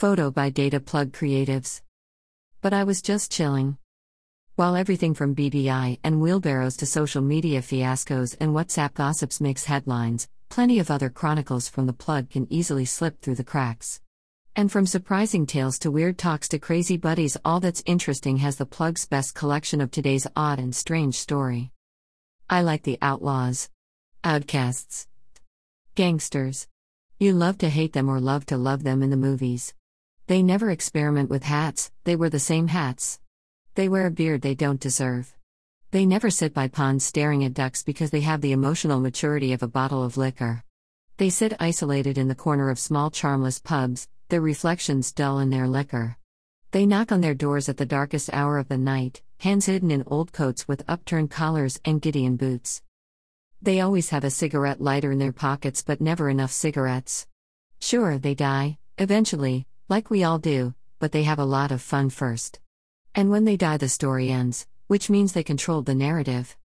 Photo by Data Plug Creatives. But I was just chilling. While everything from BBI and wheelbarrows to social media fiascos and WhatsApp gossips makes headlines, plenty of other chronicles from the plug can easily slip through the cracks. And from surprising tales to weird talks to crazy buddies, all that's interesting has the plug's best collection of today's odd and strange story. I like the outlaws, outcasts, gangsters. You love to hate them or love to love them in the movies. They never experiment with hats, they wear the same hats. They wear a beard they don't deserve. They never sit by ponds staring at ducks because they have the emotional maturity of a bottle of liquor. They sit isolated in the corner of small charmless pubs, their reflections dull in their liquor. They knock on their doors at the darkest hour of the night, hands hidden in old coats with upturned collars and Gideon boots. They always have a cigarette lighter in their pockets but never enough cigarettes. Sure, they die, eventually, like we all do, but they have a lot of fun first. And when they die, the story ends, which means they controlled the narrative.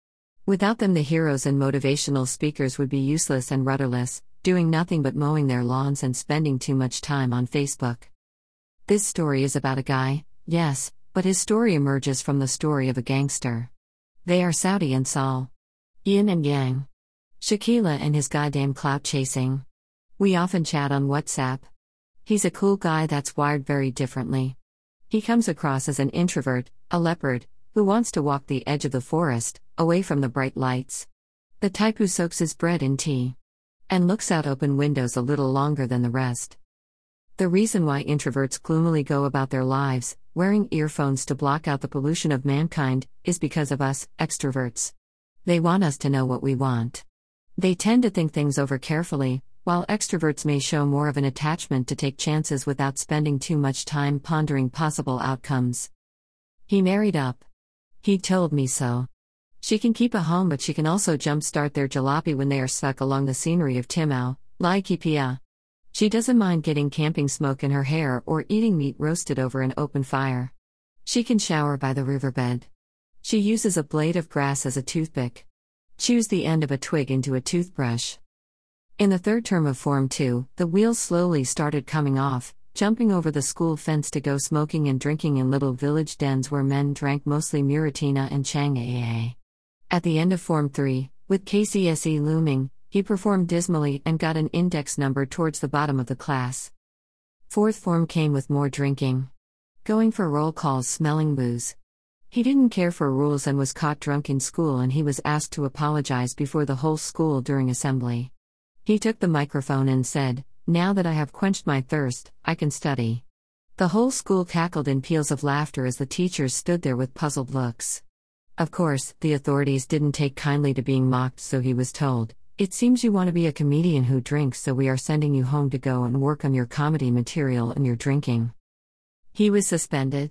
Without them, the heroes and motivational speakers would be useless and rudderless, doing nothing but mowing their lawns and spending too much time on Facebook. This story is about a guy, yes, but his story emerges from the story of a gangster. They are Saudi and Saul. Yin and Yang. Shaquilla and his goddamn clout chasing. We often chat on WhatsApp. He's a cool guy that's wired very differently. He comes across as an introvert, a leopard, who wants to walk the edge of the forest, away from the bright lights. The type who soaks his bread in tea. And looks out open windows a little longer than the rest. The reason why introverts gloomily go about their lives, wearing earphones to block out the pollution of mankind, is because of us, extroverts. They want us to know what we want. They tend to think things over carefully, while extroverts may show more of an attachment to take chances without spending too much time pondering possible outcomes. He married up. He told me so. She can keep a home, but she can also jumpstart their jalopy when they are stuck along the scenery of Timau, Laikipia. She doesn't mind getting camping smoke in her hair or eating meat roasted over an open fire. She can shower by the riverbed. She uses a blade of grass as a toothpick. Chews the end of a twig into a toothbrush. In the third term of Form 2, the wheels slowly started coming off, jumping over the school fence to go smoking and drinking in little village dens where men drank mostly Muratina and Chang'aa. At the end of Form 3, with KCSE looming, he performed dismally and got an index number towards the bottom of the class. Fourth form came with more drinking. Going for roll calls smelling booze. He didn't care for rules and was caught drunk in school and he was asked to apologize before the whole school during assembly. He took the microphone and said, Now that I have quenched my thirst, I can study. The whole school cackled in peals of laughter as the teachers stood there with puzzled looks. Of course, the authorities didn't take kindly to being mocked, so he was told, it seems you want to be a comedian who drinks, so we are sending you home to go and work on your comedy material and your drinking. He was suspended.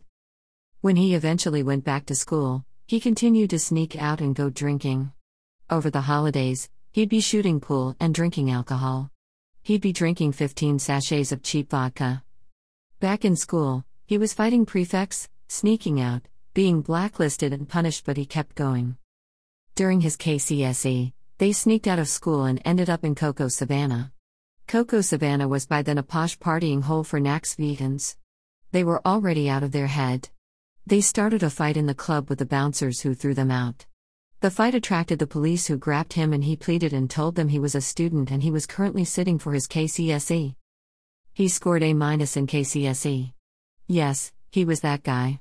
When he eventually went back to school, he continued to sneak out and go drinking. Over the holidays, he'd be shooting pool and drinking alcohol. He'd be drinking 15 sachets of cheap vodka. Back in school, he was fighting prefects, sneaking out, being blacklisted and punished, but he kept going. During his KCSE, they sneaked out of school and ended up in Coco Savannah. Coco Savannah was by then a posh partying hole for Naxvegas. They were already out of their head. They started a fight in the club with the bouncers who threw them out. The fight attracted the police who grabbed him and he pleaded and told them he was a student and he was currently sitting for his KCSE. He scored A in KCSE. Yes, he was that guy.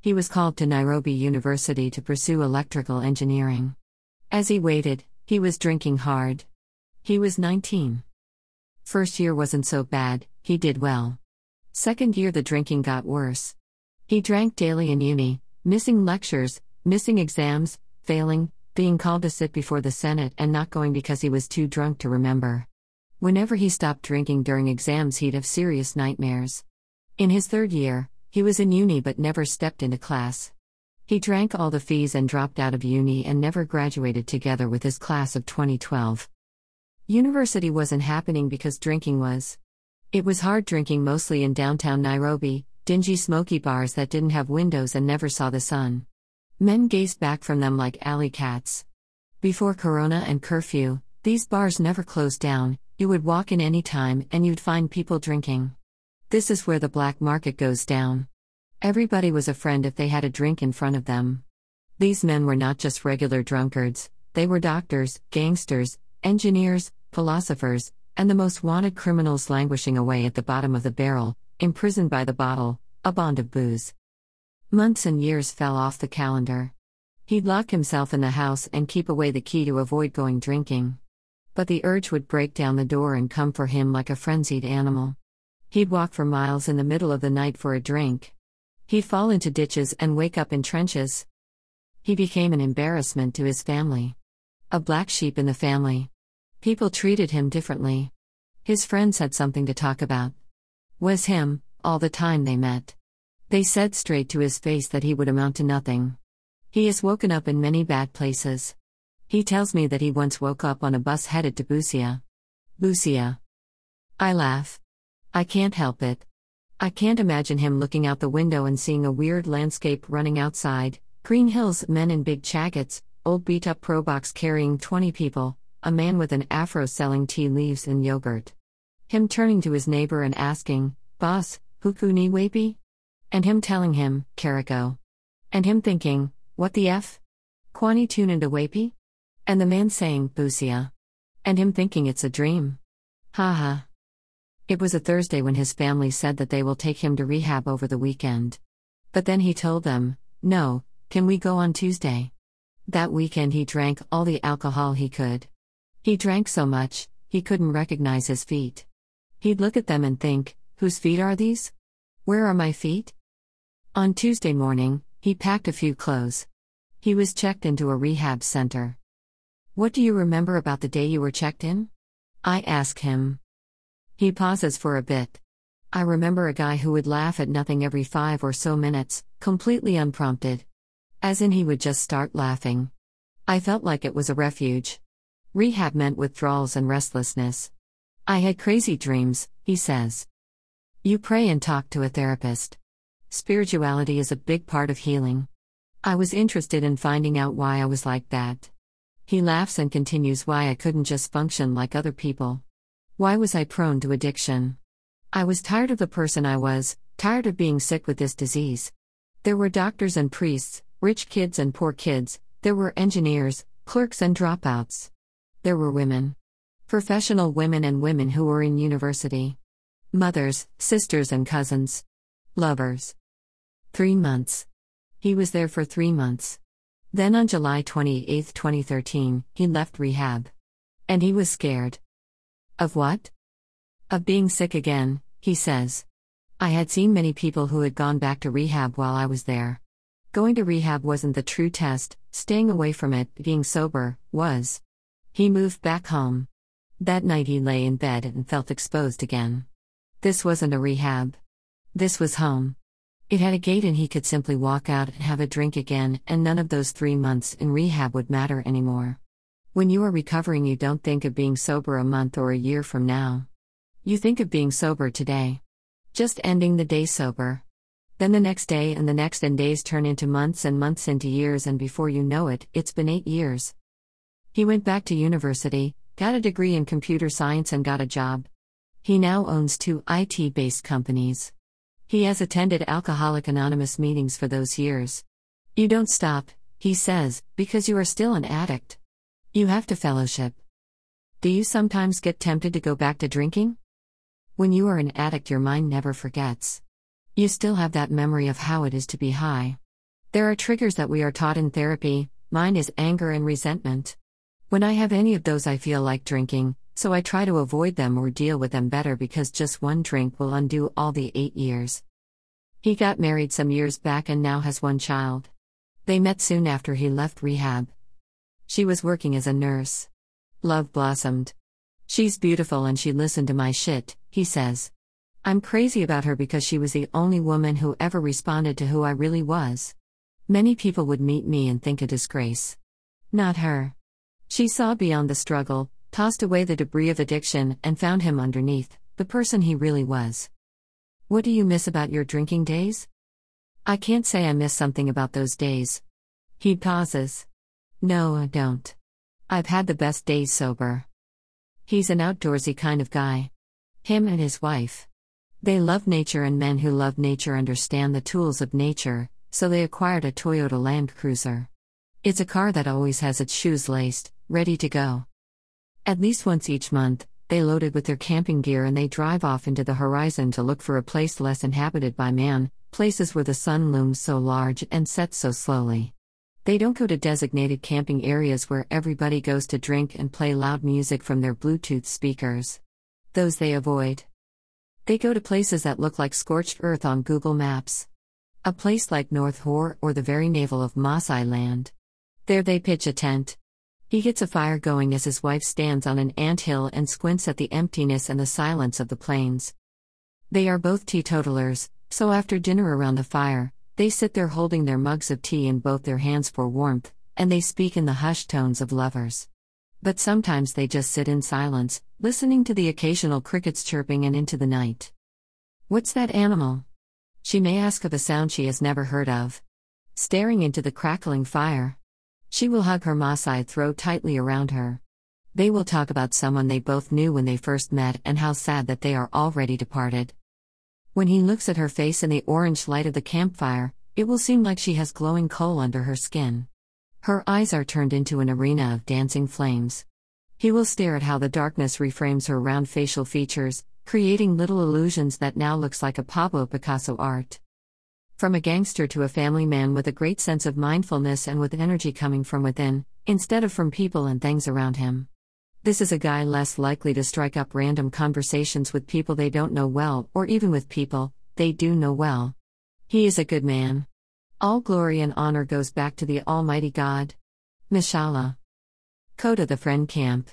He was called to Nairobi University to pursue electrical engineering. As he waited, he was drinking hard. He was 19. First year wasn't so bad, he did well. Second year, the drinking got worse. He drank daily in uni, missing lectures, missing exams, failing, being called to sit before the Senate, and not going because he was too drunk to remember. Whenever he stopped drinking during exams, he'd have serious nightmares. In his third year, he was in uni but never stepped into class. He drank all the fees and dropped out of uni and never graduated together with his class of 2012. University wasn't happening because drinking was. It was hard drinking mostly in downtown Nairobi, dingy smoky bars that didn't have windows and never saw the sun. Men gazed back from them like alley cats. Before Corona and curfew, these bars never closed down, you would walk in any time and you'd find people drinking. This is where the black market goes down. Everybody was a friend if they had a drink in front of them. These men were not just regular drunkards, they were doctors, gangsters, engineers, philosophers, and the most wanted criminals languishing away at the bottom of the barrel, imprisoned by the bottle, a bond of booze. Months and years fell off the calendar. He'd lock himself in the house and keep away the key to avoid going drinking. But the urge would break down the door and come for him like a frenzied animal. He'd walk for miles in the middle of the night for a drink. He'd fall into ditches and wake up in trenches. He became an embarrassment to his family. A black sheep in the family. People treated him differently. His friends had something to talk about. Was him, all the time they met. They said straight to his face that he would amount to nothing. He has woken up in many bad places. He tells me that he once woke up on a bus headed to Busia. Busia. I laugh. I can't help it. I can't imagine him looking out the window and seeing a weird landscape running outside green hills, men in big jackets, old beat up Probox carrying 20 people, a man with an afro selling tea leaves and yogurt. Him turning to his neighbor and asking, Boss, huku ni wapi? And him telling him, Carico. And him thinking, What the F? Kwani tune into wapi? And the man saying, Busia. And him thinking it's a dream. Ha ha. It was a Thursday when his family said that they will take him to rehab over the weekend. But then he told them, No, can we go on Tuesday? That weekend he drank all the alcohol he could. He drank so much, he couldn't recognize his feet. He'd look at them and think, Whose feet are these? Where are my feet? On Tuesday morning, he packed a few clothes. He was checked into a rehab center. What do you remember about the day you were checked in? I ask him. He pauses for a bit. I remember a guy who would laugh at nothing every five or so minutes, completely unprompted. As in, he would just start laughing. I felt like it was a refuge. Rehab meant withdrawals and restlessness. I had crazy dreams, he says. You pray and talk to a therapist. Spirituality is a big part of healing. I was interested in finding out why I was like that. He laughs and continues why I couldn't just function like other people. Why was I prone to addiction? I was tired of the person I was, tired of being sick with this disease. There were doctors and priests, rich kids and poor kids, there were engineers, clerks and dropouts. There were women. Professional women and women who were in university. Mothers, sisters, and cousins. Lovers. Three months. He was there for three months. Then on July 28, 2013, he left rehab. And he was scared. Of what? Of being sick again, he says. I had seen many people who had gone back to rehab while I was there. Going to rehab wasn't the true test, staying away from it, being sober, was. He moved back home. That night he lay in bed and felt exposed again. This wasn't a rehab. This was home. It had a gate and he could simply walk out and have a drink again, and none of those three months in rehab would matter anymore. When you are recovering, you don't think of being sober a month or a year from now. You think of being sober today. Just ending the day sober. Then the next day and the next, and days turn into months and months into years, and before you know it, it's been eight years. He went back to university, got a degree in computer science, and got a job. He now owns two IT based companies. He has attended Alcoholic Anonymous meetings for those years. You don't stop, he says, because you are still an addict. You have to fellowship. Do you sometimes get tempted to go back to drinking? When you are an addict, your mind never forgets. You still have that memory of how it is to be high. There are triggers that we are taught in therapy, mine is anger and resentment. When I have any of those, I feel like drinking, so I try to avoid them or deal with them better because just one drink will undo all the eight years. He got married some years back and now has one child. They met soon after he left rehab. She was working as a nurse. Love blossomed. She's beautiful and she listened to my shit, he says. I'm crazy about her because she was the only woman who ever responded to who I really was. Many people would meet me and think a disgrace. Not her. She saw beyond the struggle, tossed away the debris of addiction, and found him underneath, the person he really was. What do you miss about your drinking days? I can't say I miss something about those days. He pauses. No, I don't. I've had the best days sober. He's an outdoorsy kind of guy. Him and his wife. They love nature, and men who love nature understand the tools of nature, so they acquired a Toyota Land Cruiser. It's a car that always has its shoes laced, ready to go. At least once each month, they load it with their camping gear and they drive off into the horizon to look for a place less inhabited by man, places where the sun looms so large and sets so slowly. They don't go to designated camping areas where everybody goes to drink and play loud music from their Bluetooth speakers. Those they avoid. They go to places that look like scorched earth on Google Maps. A place like North Hor or the very navel of Maasai land. There they pitch a tent. He gets a fire going as his wife stands on an ant hill and squints at the emptiness and the silence of the plains. They are both teetotalers, so after dinner around the fire, they sit there holding their mugs of tea in both their hands for warmth, and they speak in the hushed tones of lovers. But sometimes they just sit in silence, listening to the occasional crickets chirping and into the night. What's that animal? She may ask of a sound she has never heard of. Staring into the crackling fire. She will hug her Maasai throw tightly around her. They will talk about someone they both knew when they first met and how sad that they are already departed. When he looks at her face in the orange light of the campfire, it will seem like she has glowing coal under her skin. Her eyes are turned into an arena of dancing flames. He will stare at how the darkness reframes her round facial features, creating little illusions that now looks like a Pablo Picasso art. From a gangster to a family man with a great sense of mindfulness and with energy coming from within, instead of from people and things around him. This is a guy less likely to strike up random conversations with people they don't know well, or even with people they do know well. He is a good man. All glory and honor goes back to the Almighty God. Mishallah. Coda the Friend Camp